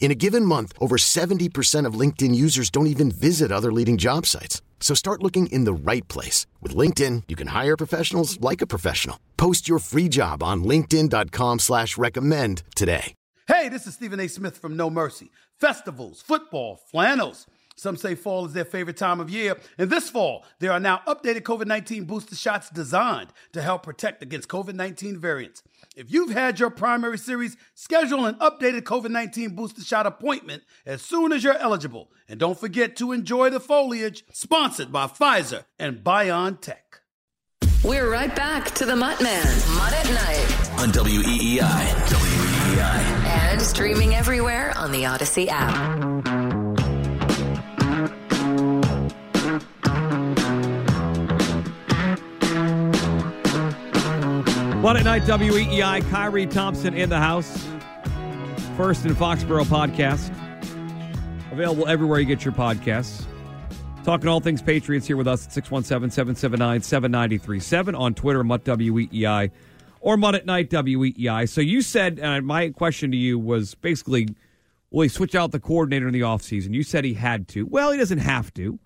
In a given month, over 70% of LinkedIn users don't even visit other leading job sites. So start looking in the right place. With LinkedIn, you can hire professionals like a professional. Post your free job on linkedin.com slash recommend today. Hey, this is Stephen A. Smith from No Mercy. Festivals, football, flannels. Some say fall is their favorite time of year. And this fall, there are now updated COVID 19 booster shots designed to help protect against COVID 19 variants. If you've had your primary series, schedule an updated COVID 19 booster shot appointment as soon as you're eligible. And don't forget to enjoy the foliage, sponsored by Pfizer and BioNTech. We're right back to the Mut Man, Mut at Night. on WEEI. WEEI. And streaming everywhere on the Odyssey app. One at night, WEEI, Khari Thompson in the house. First in Foxborough podcast. Available everywhere you get your podcasts. Talking all things Patriots here with us at 617 779 7937 on Twitter, Mut WEEI or Mut at Night WEEI. So you said, and my question to you was basically, will he switch out the coordinator in the offseason? You said he had to. Well, he doesn't have to,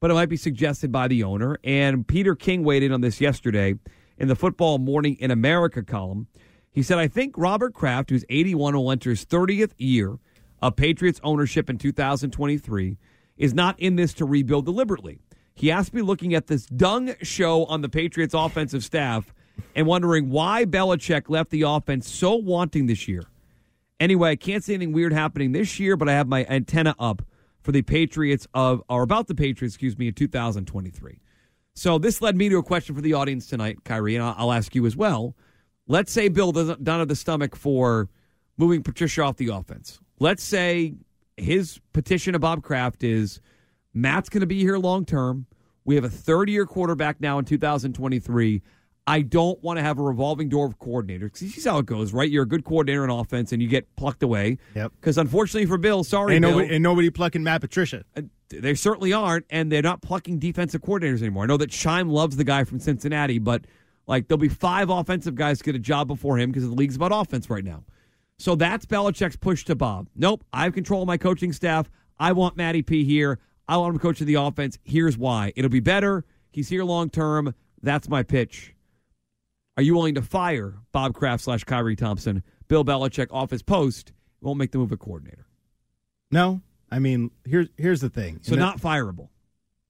but it might be suggested by the owner. And Peter King weighed in on this yesterday in the Football Morning in America column. He said, I think Robert Kraft, who's 81, will enter his 30th year of Patriots ownership in 2023, is not in this to rebuild deliberately. He has to be looking at this dung show on the Patriots offensive staff and wondering why Belichick left the offense so wanting this year. Anyway, I can't see anything weird happening this year, but I have my antenna up for the Patriots of, or about the Patriots, excuse me, in 2023. So this led me to a question for the audience tonight, Khari, and I'll, ask you as well. Let's say Bill doesn't down have the stomach for moving Patricia off the offense. Let's say his petition to Bob Kraft is Matt's going to be here long term. We have a third year quarterback now in 2023. I don't want to have a revolving door of coordinators because you see how it goes, right? You're a good coordinator in offense and you get plucked away. Yep. Because unfortunately for Bill, sorry, Ain't Bill, nobody, ain't nobody plucking Matt Patricia. Uh, they certainly aren't, and they're not plucking defensive coordinators anymore. I know that Scheim loves the guy from Cincinnati, but like there'll be five offensive guys get a job before him because the league's about offense right now. So that's Belichick's push to Bob. Nope, I have control of my coaching staff. I want Matty P here. I want him to coach the offense. Here's why. It'll be better. He's here long term. That's my pitch. Are you willing to fire Bob Kraft slash Khari Thompson, Bill Belichick off his post? Won't make the move a coordinator. No, I mean here's here's the thing. So And not fireable.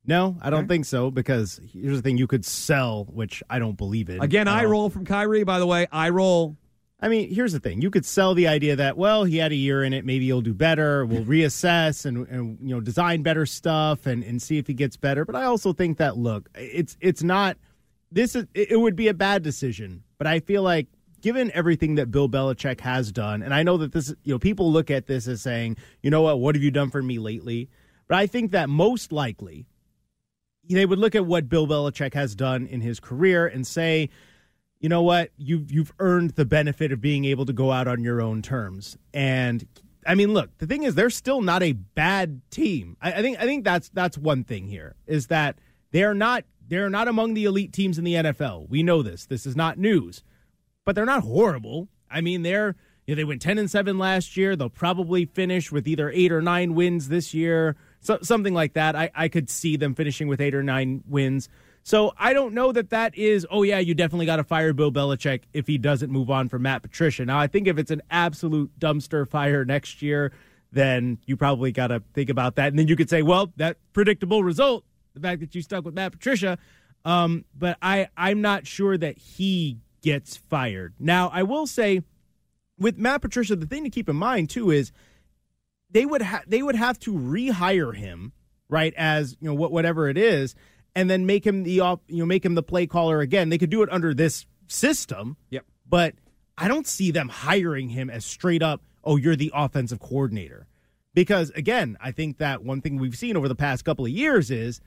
no, I don't Okay. think so because here's the thing: you could sell, which I don't believe in. Again, I Uh, roll from Khari, by the way. I roll. I mean, here's the thing: you could sell the idea that well, he had a year in it, maybe he'll do better. We'll reassess and, and you know design better stuff and and see if he gets better. But I also think that look, it's it's not this is it would be a bad decision. But I feel like given everything that Bill Belichick has done, and I know that this you know people look at this as saying, you know what, what have you done for me lately? But I think that most likely they would look at what Bill Belichick has done in his career and say, you know what, you've you've earned the benefit of being able to go out on your own terms. And I mean, look, the thing is, they're still not a bad team. I, I think I think that's that's one thing here is that they are not they're not among the elite teams in the NFL. We know this. This is not news, but they're not horrible. I mean, they're you know, they went ten and seven last year. They'll probably finish with either eight or nine wins this year, so, something like that. I, I could see them finishing with eight or nine wins. So I don't know that that is. Oh yeah, you definitely got to fire Bill Belichick if he doesn't move on from Matt Patricia. Now I think if it's an absolute dumpster fire next year, then you probably got to think about that. And then you could say, well, that predictable result, the fact that you stuck with Matt Patricia. Um, but I I'm not sure that he gets fired. Now, I will say with Matt Patricia, the thing to keep in mind too is they would ha- they would have to rehire him, right? As you know, what whatever it is, and then make him the off, you know make him the play caller again. They could do it under this system. Yep. But I don't see them hiring him as straight up. Oh, you're the offensive coordinator. Because again, I think that one thing we've seen over the past couple of years is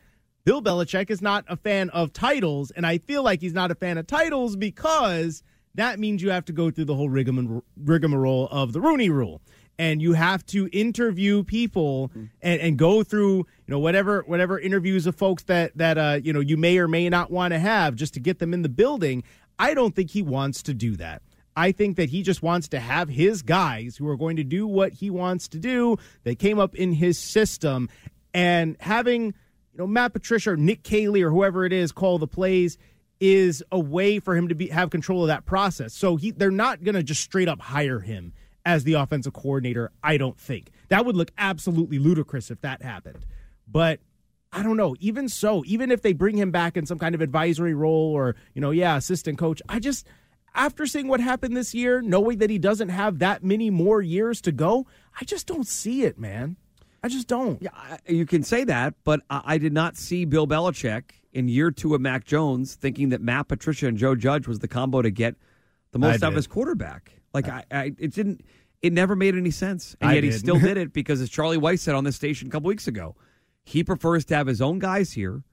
Bill Belichick is not a fan of titles, and I feel like he's not a fan of titles because that means you have to go through the whole rigmarole of the Rooney Rule, and you have to interview people and, and go through you know whatever whatever interviews of folks that that uh, you know you may or may not want to have just to get them in the building. I don't think he wants to do that. I think that he just wants to have his guys who are going to do what he wants to do. They came up in his system, and having know Matt Patricia or Nick Caley or whoever it is call the plays is a way for him to be have control of that process. So he they're not going to just straight up hire him as the offensive coordinator, I don't think. That would look absolutely ludicrous if that happened. But I don't know. Even so, even if they bring him back in some kind of advisory role or, you know, yeah, assistant coach, I just after seeing what happened this year, knowing that he doesn't have that many more years to go, I just don't see it, man. I just don't. Yeah, you can say that, but I did not see Bill Belichick in year two of Mac Jones thinking that Matt Patricia and Joe Judge was the combo to get the most out of his quarterback. Like I, I, it didn't. It never made any sense, and I yet he still did it because, as Charlie Weis said on this station a couple weeks ago, he prefers to have his own guys here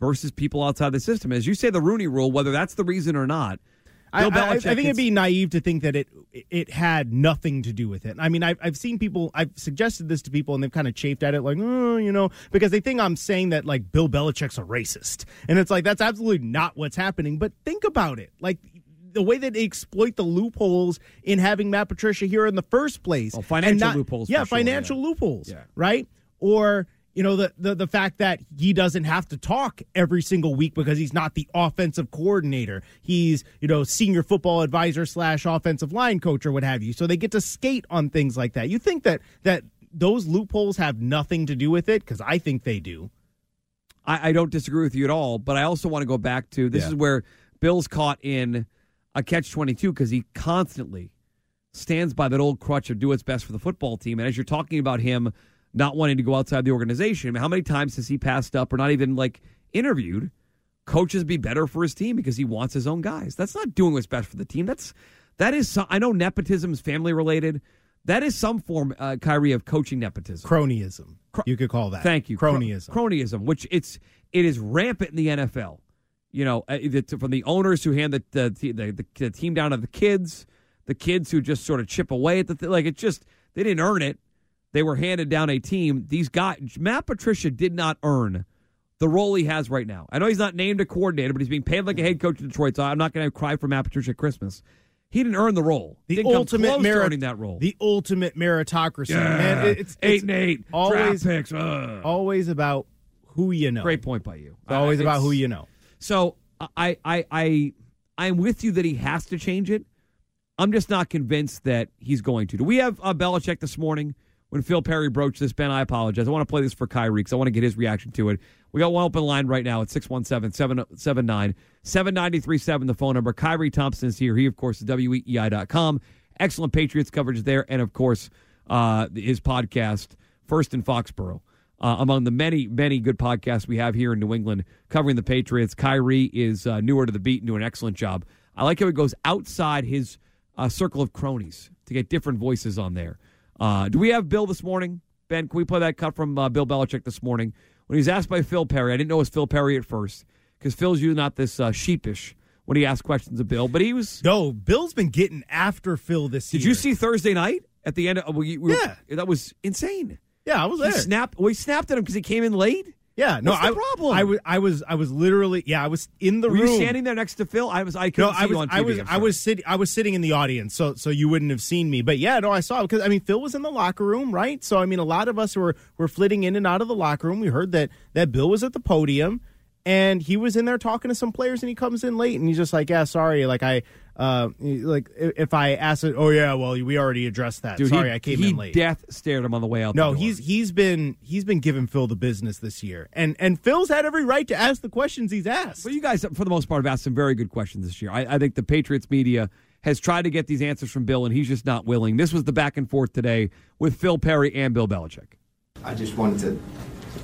versus people outside the system. As you say, the Rooney Rule, whether that's the reason or not. I, I- I think it'd be naive to think that it it had nothing to do with it. I mean, I've, I've seen people, I've suggested this to people, and they've kind of chafed at it, like, oh, you know, because they think I'm saying that like Bill Belichick's a racist, and it's like that's absolutely not what's happening. But think about it, like the way that they exploit the loopholes in having Matt Patricia here in the first place, Oh, financial not- loopholes, yeah, sure, financial yeah. loopholes, Yeah. right, or. You know the, the the fact that he doesn't have to talk every single week because he's not the offensive coordinator. He's you know senior football advisor slash offensive line coach or what have you. So they get to skate on things like that. You think that that those loopholes have nothing to do with it? Because I think they do. I, I don't disagree with you at all, but I also want to go back to this Yeah. is where Bill's caught in a catch 22 because he constantly stands by that old crutch of do what's best for the football team. And as you're talking about him not wanting to go outside the organization, I mean, how many times has he passed up or not even like interviewed coaches be better for his team because he wants his own guys? That's not doing what's best for the team. That's that is I know nepotism is family related. That is some form, uh, Khari, of coaching nepotism. Cronyism. you could call that. Thank you. Cro- Cronyism. cronyism, which it's it is rampant in the NFL. You know, uh, from the owners who hand the the, the, the, the team down to the kids, the kids who just sort of chip away at the th- like. It's just they didn't earn it. They were handed down a team. These guys, Matt Patricia, did not earn the role he has right now. I know he's not named a coordinator, but he's being paid like a head coach in Detroit. So I'm not going to cry for Matt Patricia at Christmas. He didn't earn the role. the didn't ultimate merit, earning that role. The ultimate meritocracy, Yeah. man. It- It's, eight it's and eight always draft picks. Ugh. always about who you know. Great point by you. It's always Uh, about who you know. So I, I, I, I'm with you that he has to change it. I'm just not convinced that he's going to. Do we have uh, Belichick this morning when Phil Perry broached this? Ben, I apologize. I want to play this for Khari because I want to get his reaction to it. We got one open line right now at 617-779 7937 the phone number. Khari Thompson is here. He, of course, is WEEI.com. Excellent Patriots coverage there. And, of course, uh, his podcast, First in Foxborough uh, among the many, many good podcasts we have here in New England covering the Patriots. Khari is uh, newer to the beat and doing an excellent job. I like how he goes outside his uh, circle of cronies to get different voices on there. Uh, do we have Bill this morning? Ben, can we play that cut from uh, Bill Belichick this morning? When he was asked by Phil Perry, I didn't know it was Phil Perry at first because Phil's usually not this uh, sheepish when he asks questions of Bill, but he was. No, Bill's been getting after Phil this Did year. you see Thursday night at the end? Of, we, we- Yeah. that was insane. Yeah, I was He there. snapped. Well, he snapped at him because he came in late. Yeah, no, What's the I, problem? I was, I was, I was literally, yeah, I was in the Were room. you standing there next to Phil? I was. I couldn't see I was, you on TV. I was, I was sitting, I was sitting in the audience, so, so you wouldn't have seen me. But yeah, no, I saw because I mean, Phil was in the locker room, right? So I mean, a lot of us were were flitting in and out of the locker room. We heard that that Bill was at the podium, and he was in there talking to some players, and he comes in late, and he's just like, "Yeah, sorry, like I, uh, like if I ask it, oh yeah, well we already addressed that. Dude, Sorry, he, I came he in late. death stared him on the way out. no, the door. he's he's been he's been giving Phil the business this year, and and Phil's had every right to ask the questions he's asked. Well, you guys, for the most part, have asked some very good questions this year. I, I think the Patriots media has tried to get these answers from Bill, and he's just not willing. This was the back and forth today with Phil Perry and Bill Belichick. I just wanted to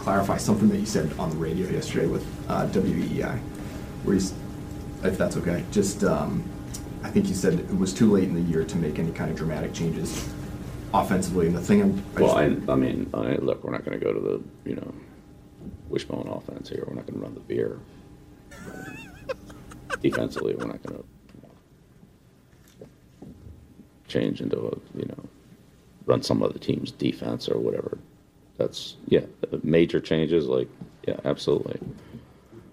clarify something that you said on the radio yesterday with uh, WEEI, where you, if that's okay, just um, I think you said it was too late in the year to make any kind of dramatic changes offensively. And the thing I'm, I Well, just, I, I mean, I, look, we're not going to go to the, you know, wishbone offense here. We're not going to run the veer. Defensively, we're not going to change into a, you know, run some other team's defense or whatever. That's yeah, major changes like yeah, absolutely.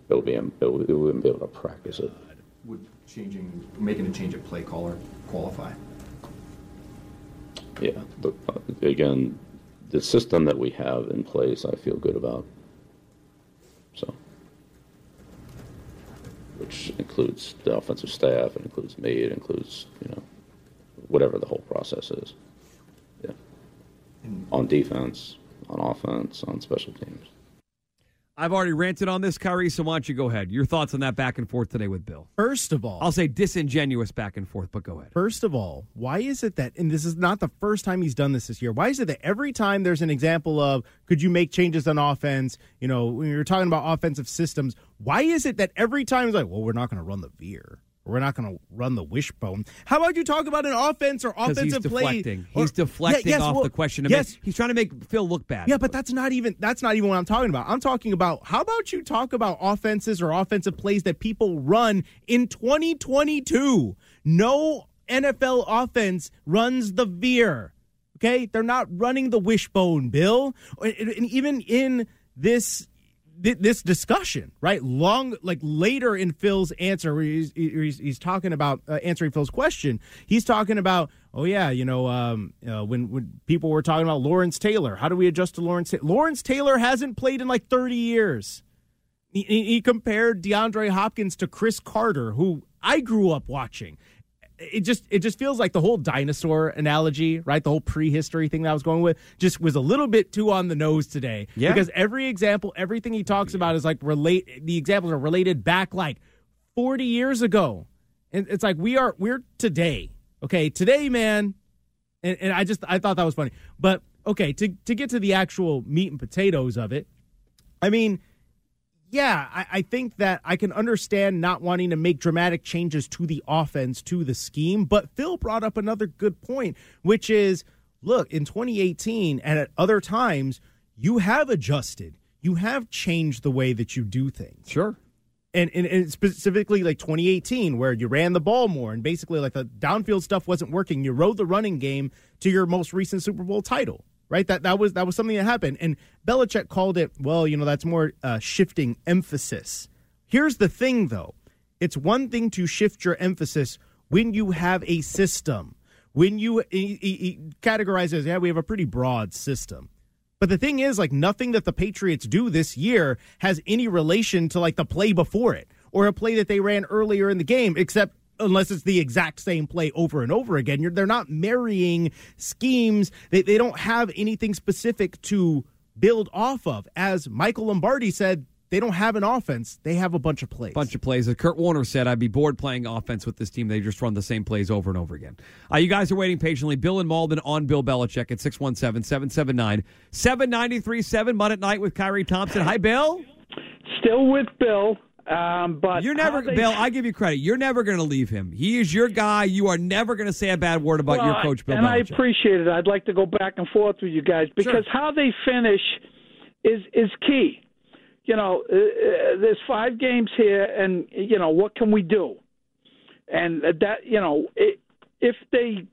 It'll be it wouldn't be able to practice it. Would changing, making a change at play caller qualify? Yeah, but uh, again, the system that we have in place, I feel good about. So, which includes the offensive staff, it includes me, it includes you know whatever the whole process is. Yeah, on defense, on offense, on special teams. I've already ranted on this, Khari, so why don't you go ahead? Your thoughts on that back and forth today with Bill? First of all, I'll say disingenuous back and forth, but go ahead. First of all, why is it that, and this is not the first time he's done this this year, why is it that every time there's an example of could you make changes on offense, you know, when you're talking about offensive systems, why is it that every time it's like, well, we're not going to run the veer? We're not going to run the wishbone. How about you talk about an offense or offensive he's play? deflecting. or- he's deflecting Yeah, yes, off well, the question. To yes, he's trying to make Phil look bad. yeah, but that's not even that's not even what I'm talking about. I'm talking about how about you talk about offenses or offensive plays that people run in 2022. No NFL offense runs the veer. Okay? They're not running the wishbone, Bill. And even in this thi- this discussion, right? Long, like later in Phil's answer, where he's, he's, he's talking about uh, answering Phil's question. He's talking about, oh yeah, you know, um, uh, when when people were talking about Lawrence Taylor, how do we adjust to Lawrence? Lawrence Taylor hasn't played in like thirty years. He he compared DeAndre Hopkins to Cris Carter, who I grew up watching. It just it just feels like the whole dinosaur analogy, right? The whole prehistory thing that I was going with just was a little bit too on the nose today. Yeah. Because every example, everything he talks about is like relate. The examples are related back like forty years ago, and it's like we are we're today. Okay, today, man. And, and I just I thought that was funny. But okay, to to get to the actual meat and potatoes of it, I mean, yeah, I, I think that I can understand not wanting to make dramatic changes to the offense, to the scheme. But Phil brought up another good point, which is look, in 2018 and at other times, you have adjusted, you have changed the way that you do things. Sure. And, and, and specifically like 2018, where you ran the ball more and basically like the downfield stuff wasn't working. You rode the running game to your most recent Super Bowl title right? That that was that was something that happened, and Belichick called it. Well, you know, that's more uh, shifting emphasis. Here's the thing, though: it's one thing to shift your emphasis when you have a system, when you categorize as yeah, we have a pretty broad system. But the thing is, like, nothing that the Patriots do this year has any relation to like the play before it or a play that they ran earlier in the game, except unless it's the exact same play over and over again. You're, they're not marrying schemes. They, they don't have anything specific to build off of. As Michael Lombardi said, they don't have an offense. They have a bunch of plays. bunch of plays. As Kurt Warner said, I'd be bored playing offense with this team. They just run the same plays over and over again. Uh, you guys are waiting patiently. Bill and Malden on Bill Belichick at 617 779 7937. Mut at Night with Khari Thompson. Hi, Bill. Still with Bill, um, but You're never, they- Bill, I give you credit. You're never going to leave him. He is your guy. You are never going to say a bad word about Well, your coach, Bill and I appreciate it. I'd like to go back and forth with you guys because how they finish is is key. You know, uh, uh, there's five games here, and you know what can we do? And that you know, it, if they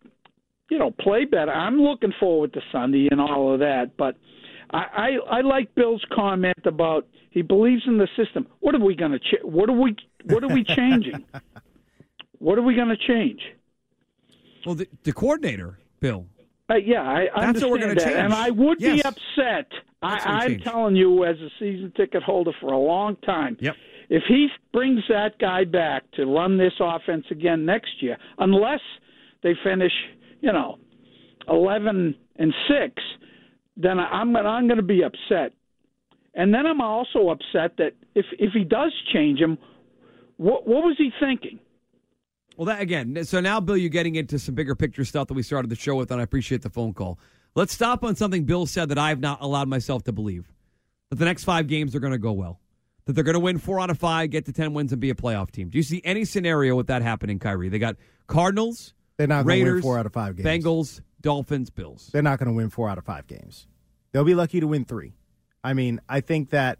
you know play better, I'm looking forward to Sunday and all of that. But I I, I like Bill's comment about he believes in the system. What are we going to ch- What are we What are we changing? what are we going to change? well, the, the coordinator, Bill, Uh, yeah, I That's understand what we're gonna that, change. and I would Yes. be upset. That's I, am telling you, as a season ticket holder for a long time, Yep. if he brings that guy back to run this offense again next year, unless they finish, you know, eleven and six, then I'm gonna, I'm going to be upset. And then I'm also upset that if if he does change him, what what was he thinking? Well, that again. So now, Bill, you're getting into some bigger picture stuff that we started the show with, and I appreciate the phone call. Let's stop on something Bill said that I have not allowed myself to believe that the next five games are going to go well, that they're going to win four out of five, get to ten wins, and be a playoff team. Do you see any scenario with that happening, Khari? They got Cardinals, They're not going Raiders, win four out of five games. Bengals, Dolphins, Bills. They're not going to win four out of five games. They'll be lucky to win three. I mean, I think that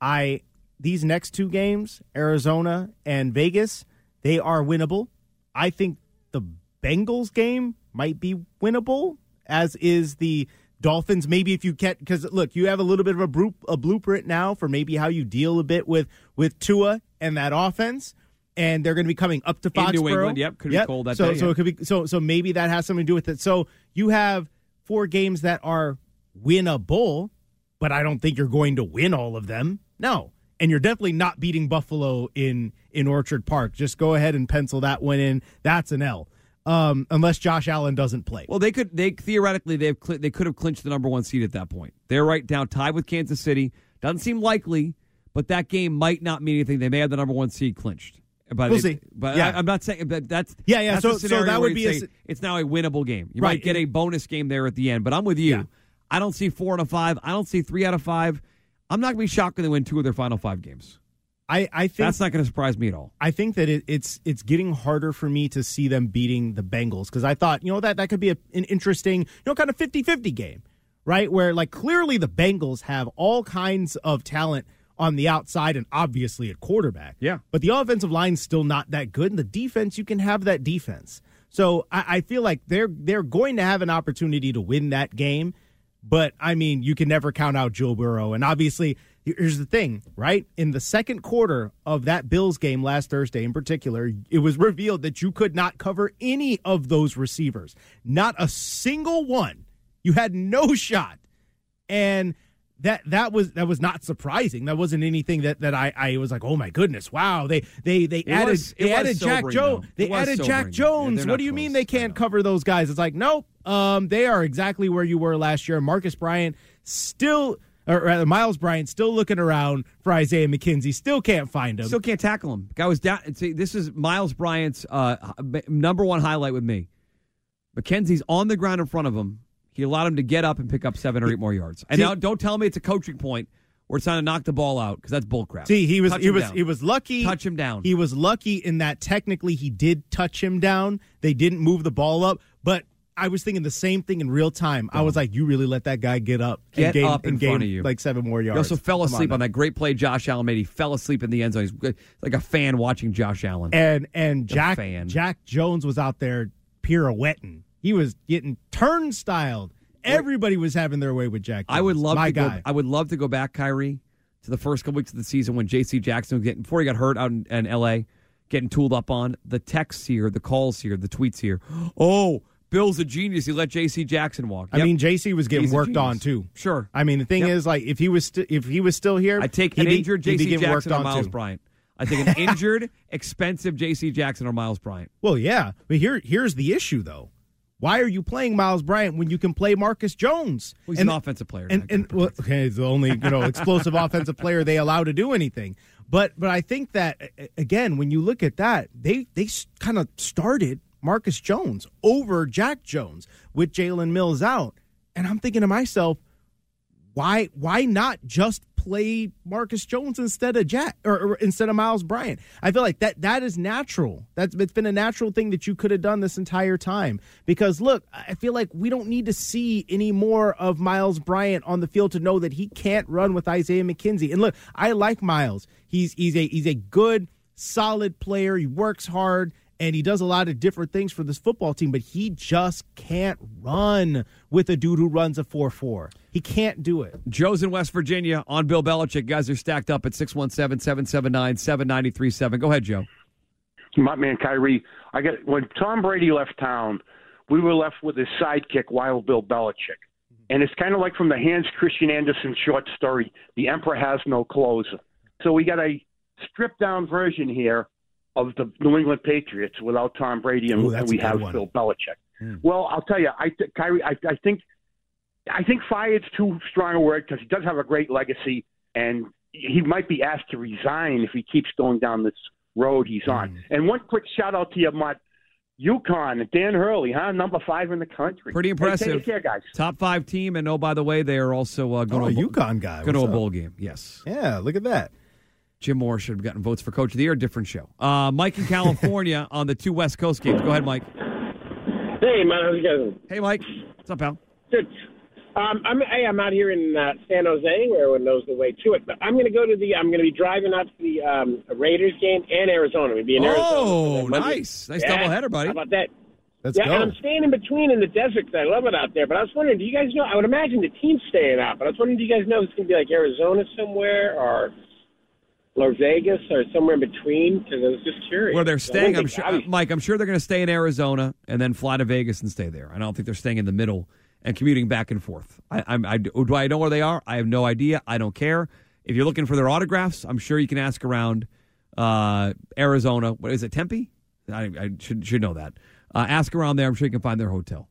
I these next two games, Arizona and Vegas, they are winnable. I think the Bengals game might be winnable, as is the Dolphins. Maybe if you get because look, you have a little bit of a, a blueprint now for maybe how you deal a bit with with Tua and that offense. And they're going to be coming up to In Foxborough. New England, yep, could be cold that so, day, So yeah. it could be so. So maybe that has something to do with it. So you have four games that are winnable, but I don't think you're going to win all of them. No, and you're definitely not beating Buffalo in in Orchard Park. Just go ahead and pencil that one in. That's an L, um, unless Josh Allen doesn't play. Well, they could. They theoretically they've cl- they could have clinched the number one seed at that point. They're right down tied with Kansas City. Doesn't seem likely, but that game might not mean anything. They may have the number one seed clinched. But We'll it- see. But Yeah. I, am not saying but that's Yeah, yeah, That's so- so that would be a it's now a winnable game. You Right. might get a bonus game there at the end. But I'm with you. Yeah. I don't see four out of five. I don't see three out of five. I'm not going to be shocked when they win two of their final five games. I I think That's not going to surprise me at all. I think that it, it's it's getting harder for me to see them beating the Bengals because I thought you know that that could be a, an interesting you know kind of 50-50 game, right? Where like clearly the Bengals have all kinds of talent on the outside and obviously at quarterback. Yeah. but the offensive line's still not that good, and the defense you can have that defense. So I, I feel like they're they're going to have an opportunity to win that game. But I mean, you can never count out Joe Burrow. And obviously, here's the thing, right? In the second quarter of that Bills game last Thursday, in particular, it was revealed that you could not cover any of those receivers, not a single one. You had no shot, and that that was that was not surprising. That wasn't anything that that I I was like, oh my goodness, wow. They they they It added was- they added Jack Jones. They added Jack. Yeah, Jones. what do you mean they can't cover those guys? It's like nope. Um, they are exactly where you were last year. Marcus Bryant still. Or rather, Miles Bryant still looking around for Isaiah McKenzie. Still can't find him. Still can't tackle him. Guy was down. See, this is Miles Bryant's uh, number one highlight with me. McKenzie's on the ground in front of him. He allowed him to get up and pick up seven or eight more yards. And See- now, don't tell me it's a coaching point where it's trying to knock the ball out because that's bullcrap. See, he was Touch he was down. he was lucky. Touch him down. He was lucky in that technically he did touch him down. They didn't move the ball up, but I was thinking the same thing in real time. I was like, you really let that guy get up Get and gain, up in and gain front of you. like seven more He yards. also fell asleep on, now. that great play Josh Allen made. He fell asleep in the end zone. He's like a fan watching Josh Allen. and and The Jack fan. Jack Jones was out there pirouetting. He was getting turnstyled. Everybody was having their way with Jack. Jones. I would love my to guy. go. I would love to go back, Khari, to the first couple weeks of the season when J.C. Jackson was getting before he got hurt out in, in L.A. Getting tooled up on the texts here, the calls here, the tweets here. Oh, Bill's a genius. He let J.C. Jackson walk. I mean, JC was getting He's worked on too. Sure. I mean, the thing Yep. is, like, if he was st- if he was still here, I take an injured J.C. Jackson or on, Miles too. Bryant. I take an injured, expensive J.C. Jackson or Miles Bryant. Well, yeah, but here here's the issue though. Why are you playing Miles Bryant when you can play Marcus Jones? Well, he's an offensive player, And, and well, okay, he's the only you know explosive offensive player they allow to do anything. But but I think that again, when you look at that, they they kind of started Marcus Jones over Jack Jones with Jalen Mills out, and I'm thinking to myself, why why not just play Marcus Jones instead of Jack or, or instead of Miles Bryant? I feel like that that is natural. That's it's been a natural thing that you could have done this entire time. Because look, I feel like we don't need to see any more of Miles Bryant on the field to know that he can't run with Isaiah McKenzie. And look, I like Miles. He's he's a he's a good, solid player. He works hard and he does a lot of different things for this football team, but he just can't run with a dude who runs a 4 4. He can't do it. Joe's in West Virginia on Bill Belichick. Guys are stacked up at 617 779 7937. Go ahead, Joe. my man Khari. I got when Tom Brady left town. we were left with his sidekick, Wild Bill Belichick. And it's kind of like from the Hans Christian Andersen short story, The Emperor Has No Clothes. So we got a stripped down version here of the New England Patriots without Tom Brady, and, Ooh, we have one. Bill Belichick. Hmm. Well, I'll tell you, I th- Khari, I, I think, I think fired's too strong a word because he does have a great legacy, and he might be asked to resign if he keeps going down this road he's on. And one quick shout out to you, Mut. UConn, Dan Hurley, huh? Number five in the country. Pretty Hey, impressive. take care, guys. Top five team, and oh, by the way, they are also uh, going Oh, to a a bowl- UConn guy. Going to a up? bowl game. Yes. Yeah, look at that. Jim Mora should have gotten votes for Coach of the Year. Different show. Uh, Mike in California on the two West Coast games. Go ahead, Mike. Hey, man, how's it going? Hey, Mike. What's up, pal? Good. Um, I'm, hey, I'm out here in uh, San Jose, where everyone knows the way to it. But I'm going to go to the. I'm going to be driving out to the um, Raiders game and Arizona. I'm going to be in Arizona. Oh, nice. Nice Yeah, doubleheader, buddy. How about that? Let's yeah, go. and I'm staying in between in the desert 'cause I love it out there. But I was wondering, do you guys know? I would imagine the team's staying out, but I was wondering, do you guys know if it's going to be like Arizona somewhere or Las Vegas or somewhere in between? Because I was just curious. Where they're staying, I'm sure, uh, Mike. I'm sure they're going to stay in Arizona and then fly to Vegas and stay there. I don't think they're staying in the middle and commuting back and forth. I, I'm, I, do I know where they are? I have no idea. I don't care. If you're looking for their autographs, I'm sure you can ask around uh, Arizona. What is it, Tempe? I, I should should know that. Uh, ask around there. I'm sure you can find their hotel.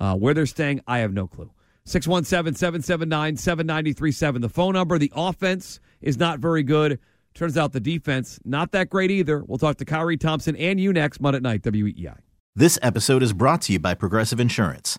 Uh, where they're staying, I have no clue. 617 779 7937. The phone number. The offense is not very good. Turns out the defense, not that great either. We'll talk to Khari Thompson and you next, Monday night, WEEI. This episode is brought to you by Progressive Insurance.